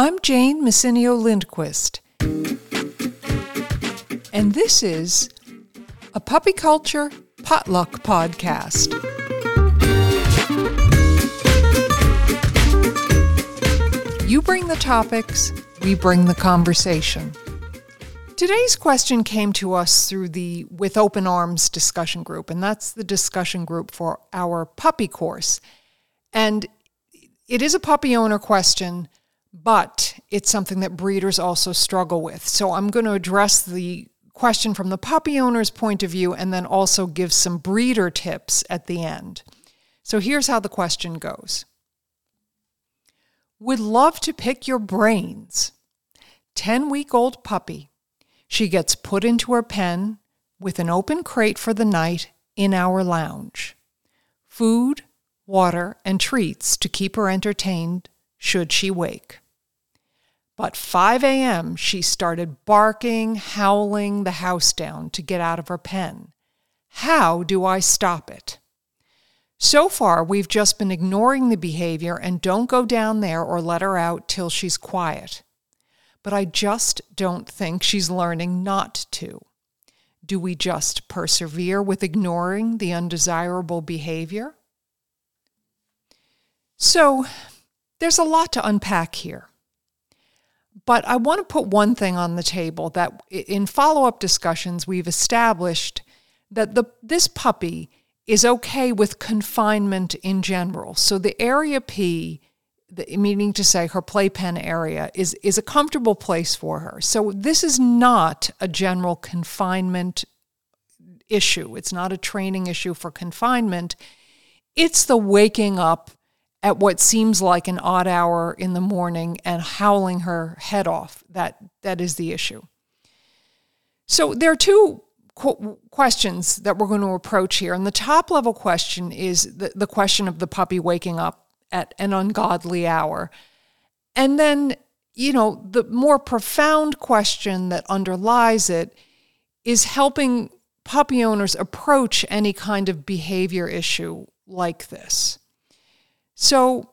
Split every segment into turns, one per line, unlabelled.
I'm Jane Messineo Lindquist, and this is a Puppy Culture Potluck Podcast. You bring the topics, we bring the conversation. Today's question came to us through the With Open Arms discussion group, and that's the discussion group for our puppy course. And it is a puppy owner question, but it's something that breeders also struggle with. So I'm going to address the question from the puppy owner's point of view and then also give some breeder tips at the end. So here's how the question goes Would love to pick your brains. 10 week old puppy she gets put into her pen with an open crate for the night in our lounge. Food, water, and treats to keep her entertained should she wake. But 5 a.m., she started barking, howling the house down to get out of her pen. How do I stop it? So far, we've just been ignoring the behavior and don't go down there or let her out till she's quiet but I just don't think she's learning not to. Do we just persevere with ignoring the undesirable behavior? So, there's a lot to unpack here. But I want to put one thing on the table that in follow up discussions, we've established that the, this puppy is okay with confinement in general. So the area P the, meaning to say her playpen area is is a comfortable place for her. So this is not a general confinement issue. It's not a training issue for confinement. It's the waking up at what seems like an odd hour in the morning and howling her head off. That that is the issue. So there are two qu- questions that we're going to approach here. And the top level question is the, the question of the puppy waking up at an ungodly hour. And then, you know, the more profound question that underlies it is helping puppy owners approach any kind of behavior issue like this. So,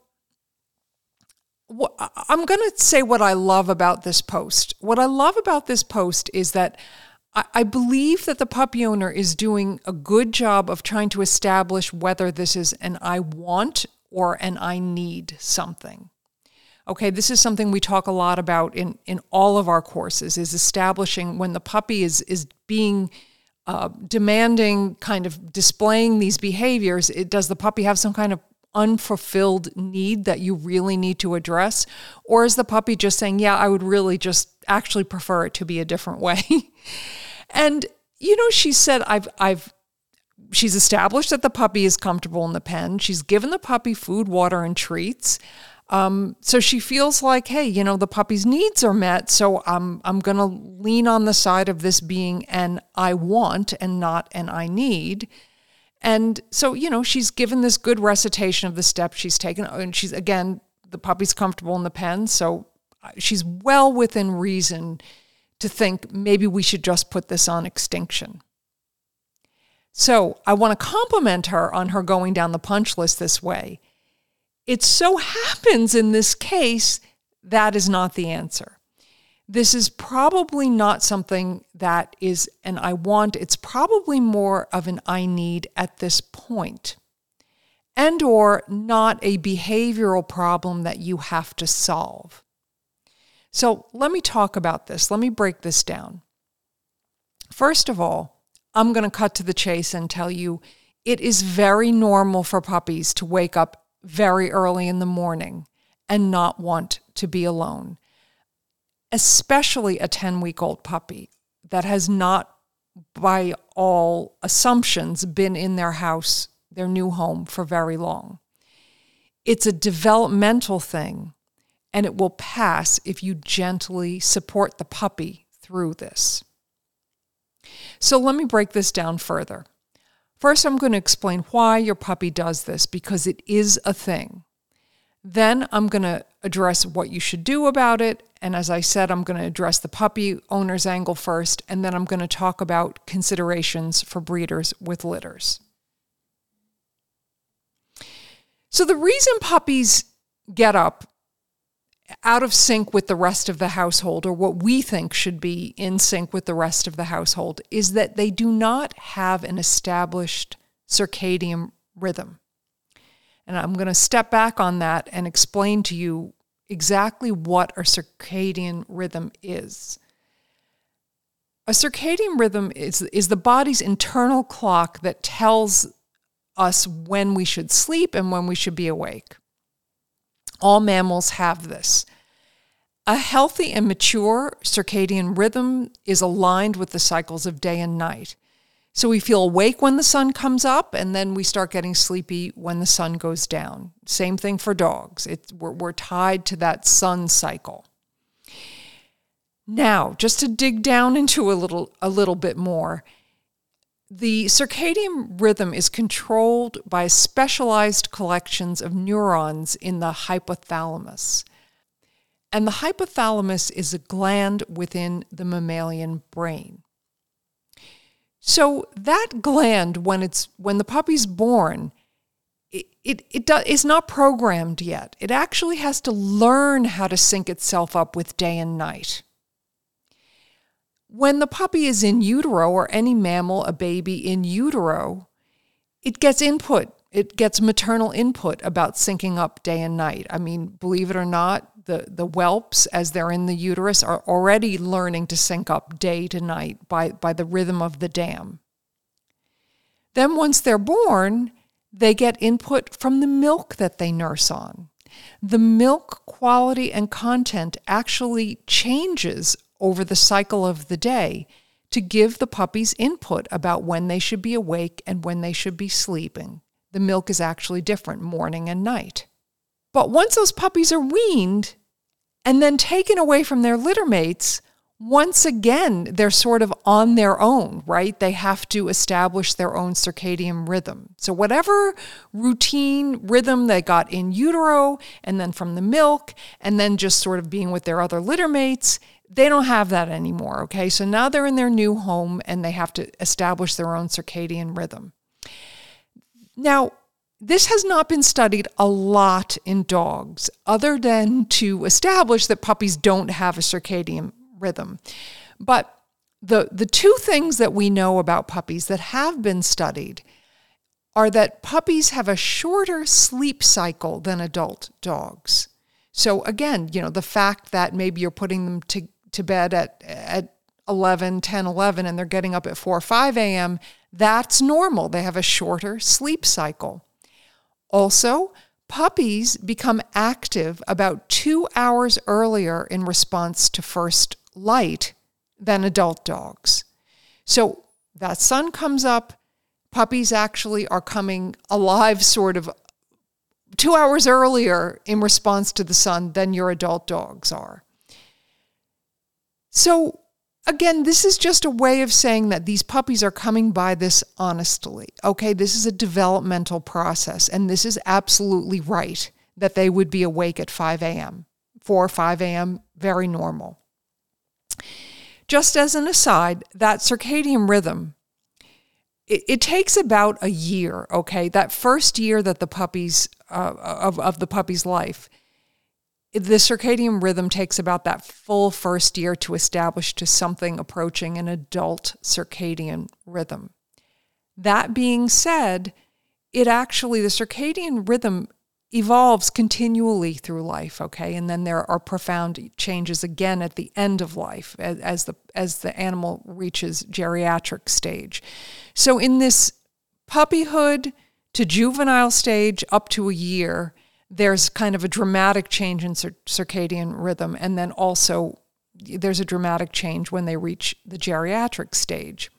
I'm going to say what I love about this post. What I love about this post is that I believe that the puppy owner is doing a good job of trying to establish whether this is an I want or an I need something. Okay, this is something we talk a lot about in, in all of our courses is establishing when the puppy is is being uh, demanding, kind of displaying these behaviors. It, does the puppy have some kind of unfulfilled need that you really need to address? Or is the puppy just saying, yeah, I would really just actually prefer it to be a different way? and, you know, she said, I've, I've she's established that the puppy is comfortable in the pen. She's given the puppy food, water, and treats. Um, so she feels like, hey, you know, the puppy's needs are met. So I'm I'm going to lean on the side of this being an I want and not an I need. And so, you know, she's given this good recitation of the steps she's taken. And she's, again, the puppy's comfortable in the pen. So uh, she's well within reason to think maybe we should just put this on extinction. So I want to compliment her on her going down the punch list this way. It so happens in this case that is not the answer. This is probably not something that is an I want, it's probably more of an I need at this point. And or not a behavioral problem that you have to solve. So let me talk about this. Let me break this down. First of all, I'm going to cut to the chase and tell you it is very normal for puppies to wake up very early in the morning and not want to be alone, especially a 10 week old puppy that has not, by all assumptions, been in their house, their new home, for very long. It's a developmental thing, and it will pass if you gently support the puppy through this. So let me break this down further. First, I'm going to explain why your puppy does this because it is a thing. Then I'm going to address what you should do about it. And as I said, I'm going to address the puppy owner's angle first. And then I'm going to talk about considerations for breeders with litters. So, the reason puppies get up out of sync with the rest of the household, or what we think should be in sync with the rest of the household, is that they do not have an established circadian rhythm. And I'm going to step back on that and explain to you exactly what a circadian rhythm is. A circadian rhythm is, is the body's internal clock that tells us when we should sleep and when we should be awake. All mammals have this. A healthy and mature circadian rhythm is aligned with the cycles of day and night. So we feel awake when the sun comes up, and then we start getting sleepy when the sun goes down. Same thing for dogs. It, we're, we're tied to that sun cycle. Now, just to dig down into a little a little bit more, the circadian rhythm is controlled by specialized collections of neurons in the hypothalamus. And the hypothalamus is a gland within the mammalian brain. So that gland, when it's when the puppy's born, it, it, it do, is not programmed yet. It actually has to learn how to sync itself up with day and night. When the puppy is in utero, or any mammal, a baby in utero, it gets input. It gets maternal input about syncing up day and night. I mean, believe it or not, the, the whelps, as they're in the uterus, are already learning to sync up day to night by, by the rhythm of the dam. Then, once they're born, they get input from the milk that they nurse on. The milk quality and content actually changes over the cycle of the day to give the puppies input about when they should be awake and when they should be sleeping. The milk is actually different morning and night. But once those puppies are weaned and then taken away from their litter mates, once again, they're sort of on their own, right? They have to establish their own circadian rhythm. So, whatever routine rhythm they got in utero and then from the milk, and then just sort of being with their other litter mates, they don't have that anymore. Okay. So now they're in their new home and they have to establish their own circadian rhythm. Now, this has not been studied a lot in dogs, other than to establish that puppies don't have a circadian rhythm. But the, the two things that we know about puppies that have been studied are that puppies have a shorter sleep cycle than adult dogs. So again, you know, the fact that maybe you're putting them to, to bed at, at 11, 10, 11, and they're getting up at 4 or 5 a.m., that's normal. They have a shorter sleep cycle. Also, puppies become active about two hours earlier in response to first light than adult dogs. So that sun comes up, puppies actually are coming alive sort of two hours earlier in response to the sun than your adult dogs are. So, again, this is just a way of saying that these puppies are coming by this honestly. Okay, this is a developmental process, and this is absolutely right that they would be awake at 5 a.m. 4 or 5 a.m., very normal. Just as an aside, that circadian rhythm, it, it takes about a year, okay? That first year that the puppies, uh, of, of the puppy's life, the circadian rhythm takes about that full first year to establish to something approaching an adult circadian rhythm. That being said, it actually, the circadian rhythm evolves continually through life, okay? And then there are profound changes again at the end of life as, as the as the animal reaches geriatric stage. So in this puppyhood to juvenile stage up to a year, there's kind of a dramatic change in cir- circadian rhythm, and then also there's a dramatic change when they reach the geriatric stage.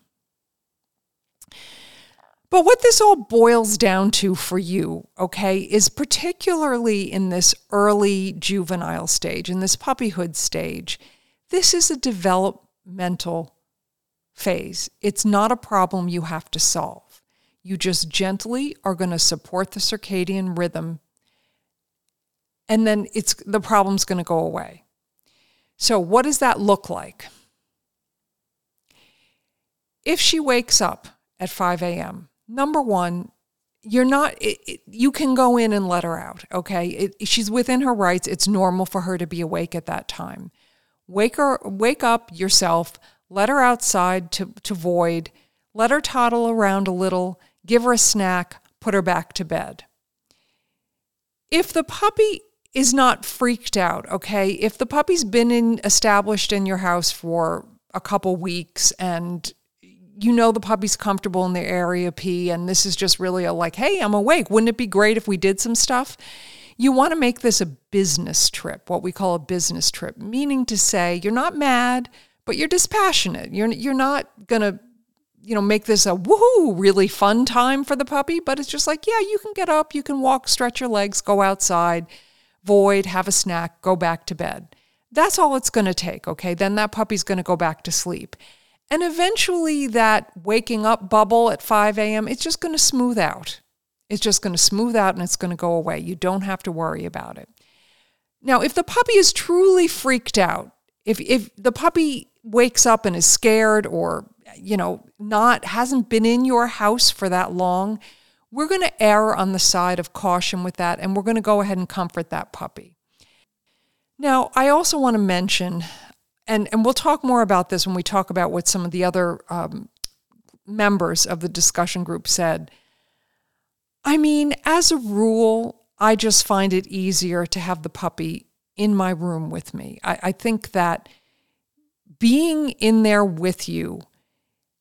But what this all boils down to for you, okay, is particularly in this early juvenile stage, in this puppyhood stage, this is a developmental phase. It's not a problem you have to solve. You just gently are going to support the circadian rhythm and then it's the problem's going to go away. So what does that look like? If she wakes up at 5 a.m., number one, you're not it, it, you can go in and let her out okay it, she's within her rights it's normal for her to be awake at that time wake her wake up yourself let her outside to, to void let her toddle around a little give her a snack put her back to bed if the puppy is not freaked out okay if the puppy's been in established in your house for a couple weeks and you know the puppy's comfortable in the area P, and this is just really a like, hey, I'm awake. Wouldn't it be great if we did some stuff? You want to make this a business trip, what we call a business trip, meaning to say you're not mad, but you're dispassionate. You're you're not gonna, you know, make this a woohoo really fun time for the puppy, but it's just like, yeah, you can get up, you can walk, stretch your legs, go outside, void, have a snack, go back to bed. That's all it's going to take, okay? Then that puppy's going to go back to sleep. And eventually, that waking up bubble at 5 a.m., it's just going to smooth out. It's just going to smooth out and it's going to go away. You don't have to worry about it. Now, if the puppy is truly freaked out, if, if the puppy wakes up and is scared or, you know, not, hasn't been in your house for that long, we're going to err on the side of caution with that and we're going to go ahead and comfort that puppy. Now, I also want to mention and and we'll talk more about this when we talk about what some of the other um, members of the discussion group said. I mean, as a rule, I just find it easier to have the puppy in my room with me. I, I think that being in there with you,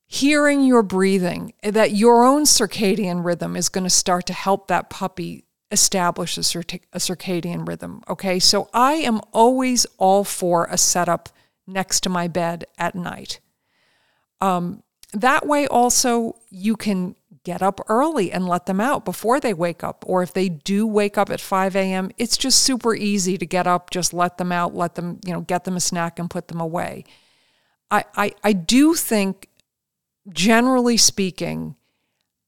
hearing your breathing, that your own circadian rhythm is going to start to help that puppy establish a, a circadian rhythm. Okay, so I am always all for a setup next to my bed at night. Um, that way, also, you can get up early and let them out before they wake up. Or if they do wake up at 5 a.m., it's just super easy to get up, just let them out, let them, you know, get them a snack and put them away. I, I, I do think, generally speaking,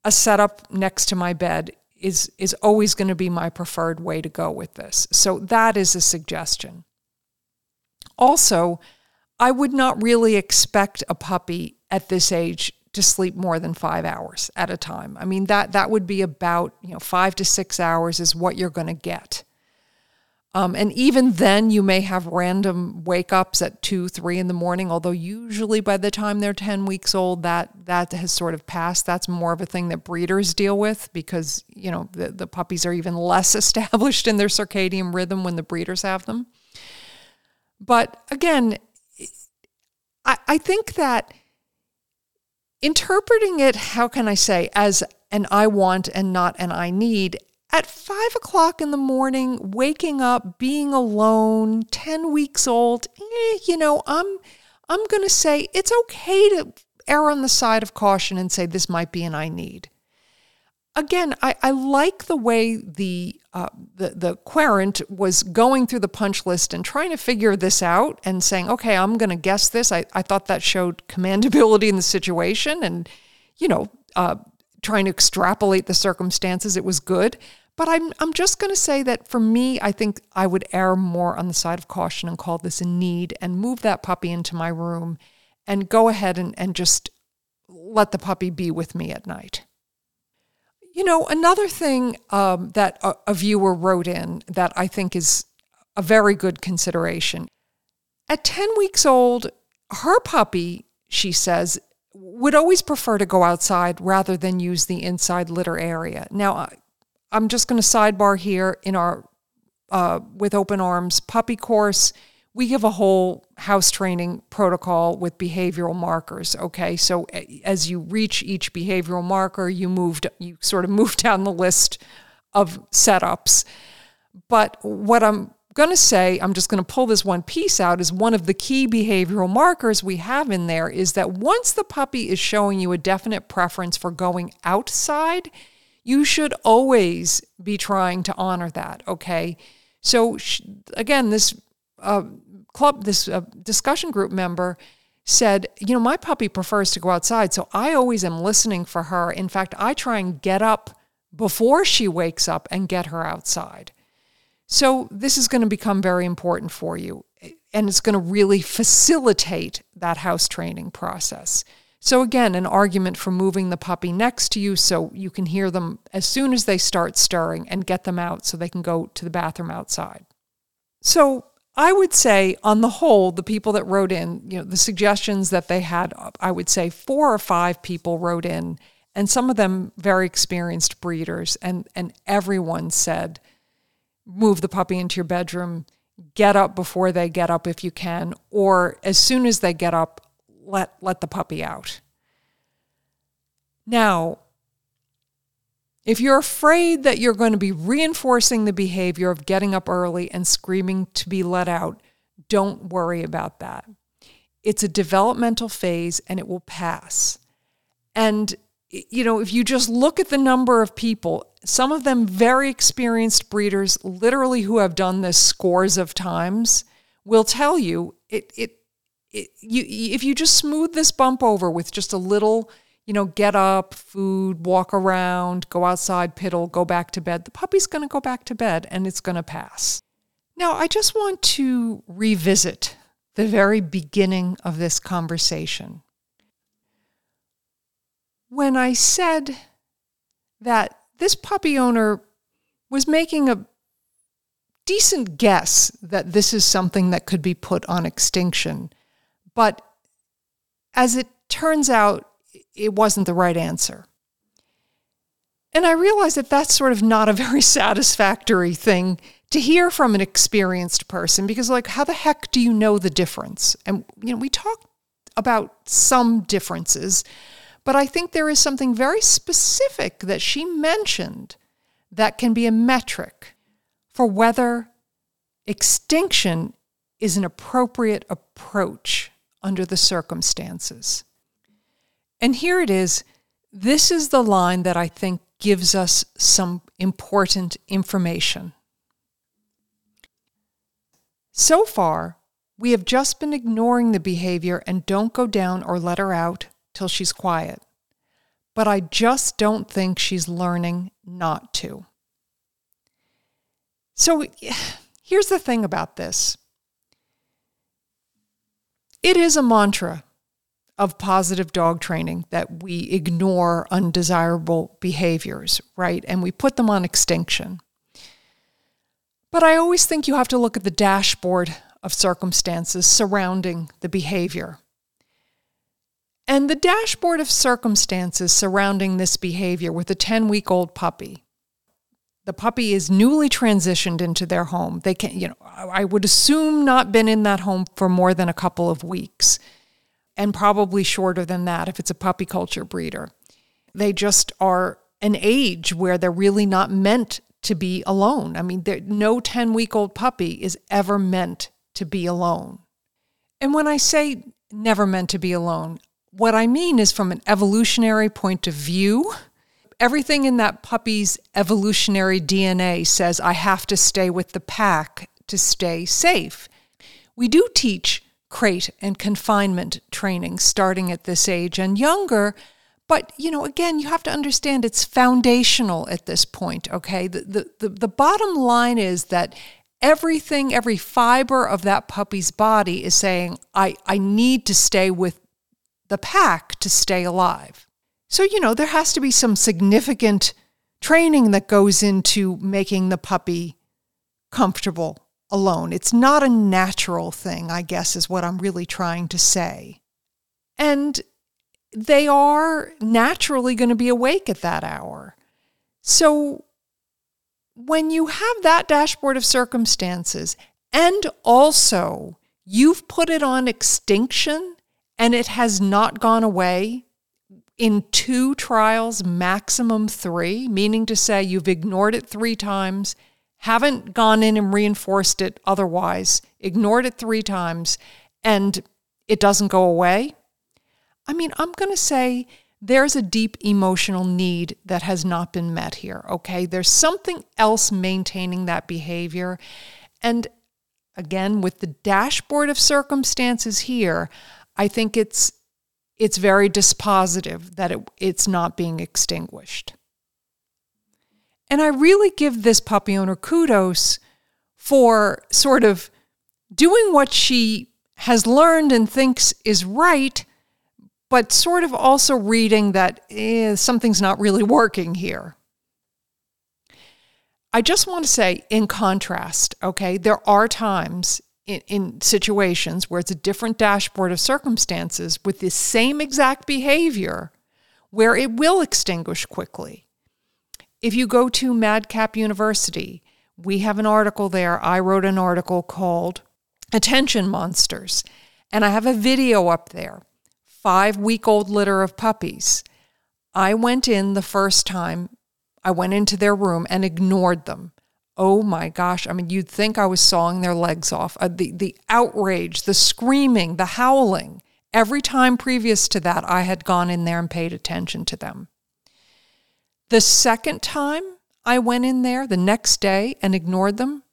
a setup next to my bed is is always going to be my preferred way to go with this. So that is a suggestion. Also, I would not really expect a puppy at this age to sleep more than five hours at a time. I mean that that would be about you know five to six hours is what you're going to get. Um, and even then, you may have random wake ups at two, three in the morning. Although usually by the time they're ten weeks old, that that has sort of passed. That's more of a thing that breeders deal with because you know the, the puppies are even less established in their circadian rhythm when the breeders have them. But again, I, I think that interpreting it, how can I say, as an I want and not an I need, at five o'clock in the morning, waking up, being alone, 10 weeks old, eh, you know, I'm I'm going to say it's okay to err on the side of caution and say this might be an I need again, I, I like the way the, uh, the the querent was going through the punch list and trying to figure this out and saying, okay, I'm going to guess this. I, I thought that showed commandability in the situation and, you know, uh, trying to extrapolate the circumstances. It was good. But I'm, I'm just going to say that for me, I think I would err more on the side of caution and call this a need and move that puppy into my room and go ahead and, and just let the puppy be with me at night. You know, another thing um, that a, a viewer wrote in that I think is a very good consideration. At 10 weeks old, her puppy, she says, would always prefer to go outside rather than use the inside litter area. Now, I'm just going to sidebar here in our uh, with open arms puppy course. We give a whole house training protocol with behavioral markers okay? So as you reach each behavioral marker you moved you sort of move down the list of setups. But what i'm going to say i'm just going to pull this one piece out is one of the key behavioral markers we have in there is that once the puppy is showing you a definite preference for going outside you should always be trying to honor that okay so again this uh, club, this uh, discussion group member said, You know, my puppy prefers to go outside, so I always am listening for her. In fact, I try and get up before she wakes up and get her outside. So, this is going to become very important for you, and it's going to really facilitate that house training process. So, again, an argument for moving the puppy next to you so you can hear them as soon as they start stirring and get them out so they can go to the bathroom outside. So, I would say, on the whole, the people that wrote in, you know, the suggestions that they had, I would say four or five people wrote in, and some of them very experienced breeders, and, and everyone said, move the puppy into your bedroom, get up before they get up if you can, or as soon as they get up, let let the puppy out. Now, if you're afraid that you're going to be reinforcing the behavior of getting up early and screaming to be let out, don't worry about that. It's a developmental phase and it will pass. And you know, if you just look at the number of people, some of them very experienced breeders, literally who have done this scores of times, will tell you it it, it you if you just smooth this bump over with just a little, you know, get up, food, walk around, go outside, piddle, go back to bed, the puppy's going to go back to bed and it's going to pass. Now, I just want to revisit the very beginning of this conversation when I said that this puppy owner was making a decent guess that this is something that could be put on extinction, but as it turns out, it wasn't the right answer. And I realized that that's sort of not a very satisfactory thing to hear from an experienced person because, like, how the heck do you know the difference? And, you know, we talk about some differences, but I think there is something very specific that she mentioned that can be a metric for whether extinction is an appropriate approach under the circumstances. And here it is. This is the line that I think gives us some important information. So far, we have just been ignoring the behavior and don't go down or let her out till she's quiet. But I just don't think she's learning not to. So here's the thing about this it is a mantra of positive dog training that we ignore undesirable behaviors, right? And we put them on extinction. But I always think you have to look at the dashboard of circumstances surrounding the behavior. And the dashboard of circumstances surrounding this behavior with a 10 week old puppy. The puppy is newly transitioned into their home. They can, you know, I would assume not been in that home for more than a couple of weeks, and probably shorter than that if it's a puppy culture breeder. They just are an age where they're really not meant to be alone. I mean, no 10 week old puppy is ever meant to be alone. And when I say never meant to be alone, what I mean is from an evolutionary point of view, everything in that puppy's evolutionary DNA says, I have to stay with the pack to stay safe. We do teach crate and confinement training starting at this age and younger. But, you know, again, you have to understand it's foundational at this point, okay? The, the, the, the bottom line is that everything, every fiber of that puppy's body is saying, I, I need to stay with the pack to stay alive. So, you know, there has to be some significant training that goes into making the puppy comfortable alone. It's not a natural thing, I guess, is what I'm really trying to say. And they are naturally going to be awake at that hour. So, when you have that dashboard of circumstances and also you've put it on extinction and it has not gone away in two trials, maximum three, meaning to say you've ignored it three times, haven't gone in and reinforced it otherwise, ignored it three times, and it doesn't go away. I mean, I'm going to say there's a deep emotional need that has not been met here, okay? There's something else maintaining that behavior. And again, with the dashboard of circumstances here, I think it's it's very dispositive that it, it's not being extinguished. And I really give this puppy owner kudos for sort of doing what she has learned and thinks is right, but sort of also reading that eh, something's not really working here. I just want to say, in contrast, okay, there are times in, in, situations where it's a different dashboard of circumstances with the same exact behavior where it will extinguish quickly. If you go to Madcap University, we have an article there. I wrote an article called Attention Monsters, and I have a video up there five week old litter of puppies. I went in the first time, I went into their room and ignored them. Oh my gosh. I mean, you'd think I was sawing their legs off. Uh, the, the outrage, the screaming, the howling. Every time previous to that, I had gone in there and paid attention to them. The second time I went in there, the next day, and ignored them,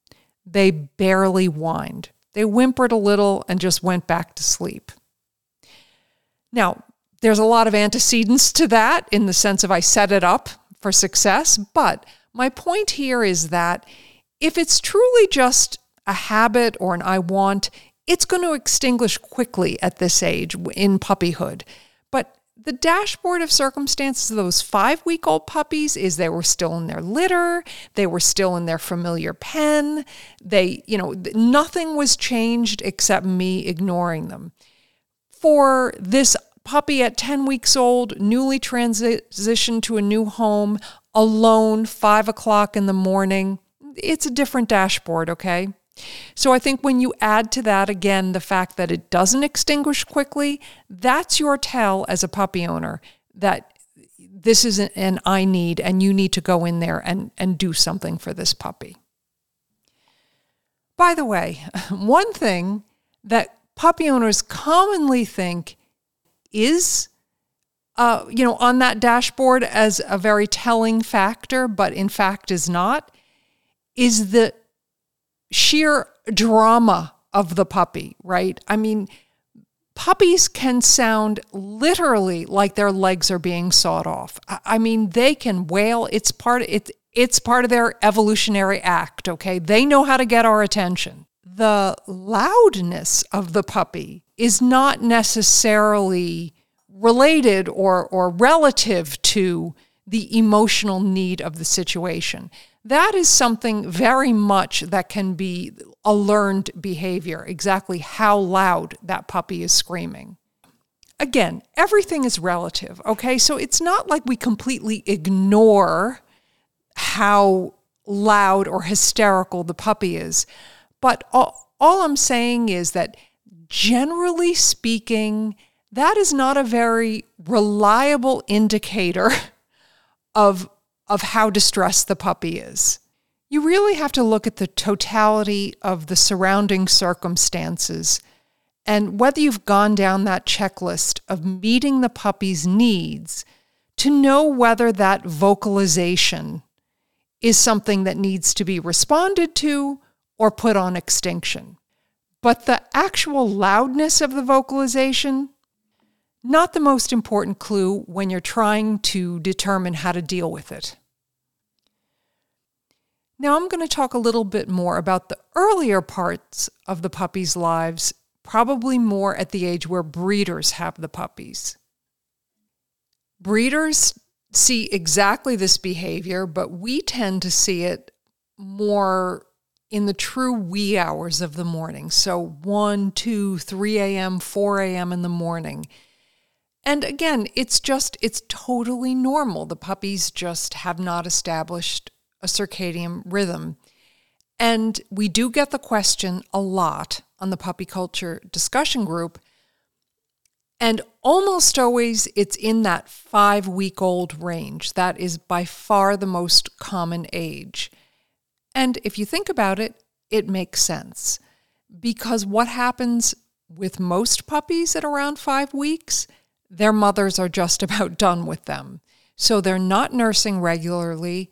they barely whined. They whimpered a little and just went back to sleep. Now, there's a lot of antecedents to that in the sense of I set it up for success, but my point here is that if it's truly just a habit or an I want, it's going to extinguish quickly at this age in puppyhood. But the dashboard of circumstances of those five week old puppies is they were still in their litter, they were still in their familiar pen. They, you know, nothing was changed except me ignoring them for this puppy at 10 weeks old, newly transitioned to a new home, alone, five o'clock in the morning, it's a different dashboard, okay? So I think when you add to that again the fact that it doesn't extinguish quickly, that's your tell as a puppy owner that this is an I need and you need to go in there and, and do something for this puppy. By the way, one thing that puppy owners commonly think is uh, you know on that dashboard as a very telling factor but in fact is not is the sheer drama of the puppy right? I mean puppies can sound literally like their legs are being sawed off. I mean they can wail. It's part of it it's part of their evolutionary act okay? They know how to get our attention. The loudness of the puppy is not necessarily related or, or relative to the emotional need of the situation. That is something very much that can be a learned behavior, exactly how loud that puppy is screaming. Again, everything is relative, okay? So it's not like we completely ignore how loud or hysterical the puppy is. But all, all I'm saying is that generally speaking, that is not a very reliable indicator of, of how distressed the puppy is. You really have to look at the totality of the surrounding circumstances and whether you've gone down that checklist of meeting the puppy's needs to know whether that vocalization is something that needs to be responded to or put on extinction. But the actual loudness of the vocalization, not the most important clue when you're trying to determine how to deal with it. Now, I'm going to talk a little bit more about the earlier parts of the puppy's lives, probably more at the age where breeders have the puppies. Breeders see exactly this behavior, but we tend to see it more in the true wee hours of the morning. So 1, 2, 3 a.m., 4 a.m. in the morning. And again, it's just, it's totally normal. The puppies just have not established a circadian rhythm. And we do get the question a lot on the puppy culture discussion group. And almost always it's in that five week old range. That is by far the most common age. And if you think about it, it makes sense. Because what happens with most puppies at around five weeks? Their mothers are just about done with them. So they're not nursing regularly.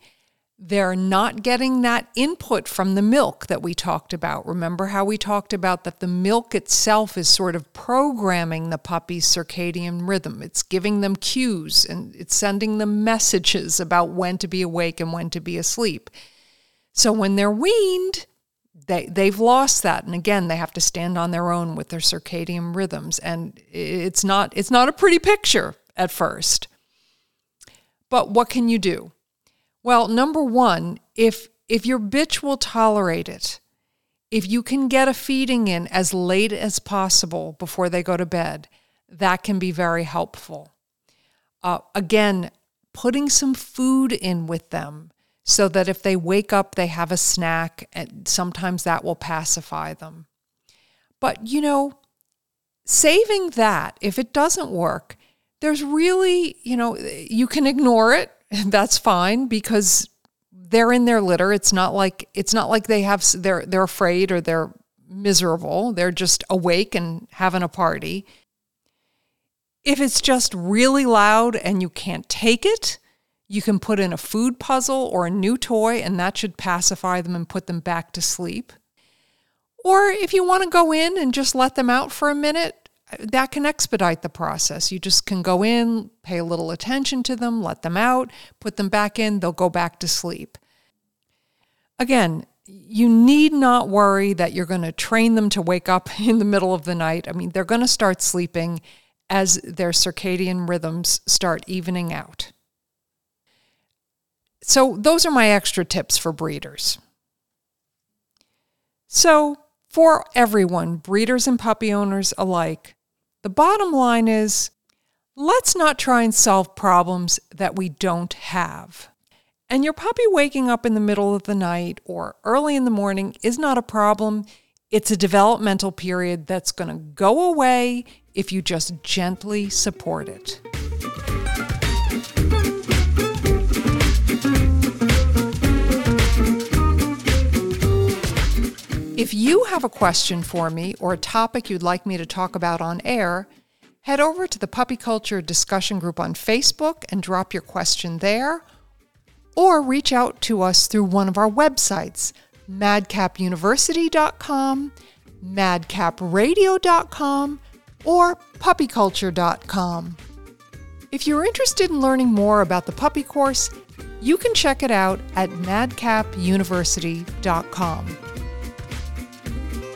They're not getting that input from the milk that we talked about. Remember how we talked about that the milk itself is sort of programming the puppy's circadian rhythm. It's giving them cues and it's sending them messages about when to be awake and when to be asleep. So when they're weaned, they they've lost that. And again they have to stand on their own with their circadian rhythms. And it's not it's not a pretty picture at first. But what can you do? Well number 1 if if your bitch will tolerate it if you can get a feeding in as late as possible before they go to bed that can be very helpful. Uh, again putting some food in with them so that if they wake up, they have a snack, and sometimes that will pacify them. But, you know, saving that, if it doesn't work, there's really, you know, you can ignore it. That's fine because they're in their litter. It's not like it's not like they have they're they're afraid or they're miserable. They're just awake and having a party. If it's just really loud and you can't take it, you can put in a food puzzle or a new toy, and that should pacify them and put them back to sleep. Or if you want to go in and just let them out for a minute, that can expedite the process. You just can go in, pay a little attention to them, let them out, put them back in, they'll go back to sleep. Again, you need not worry that you're going to train them to wake up in the middle of the night. I mean, they're going to start sleeping as their circadian rhythms start evening out. So, those are my extra tips for breeders. So, for everyone, breeders and puppy owners alike, the bottom line is let's not try and solve problems that we don't have. And your puppy waking up in the middle of the night or early in the morning is not a problem. It's a developmental period that's going to go away if you just gently support it. If you have a question for me or a topic you'd like me to talk about on air, head over to the Puppy Culture discussion group on Facebook and drop your question there, or reach out to us through one of our websites, madcapuniversity.com, madcapradio.com, or puppyculture.com. If you're interested in learning more about the puppy course, you can check it out at madcapuniversity.com.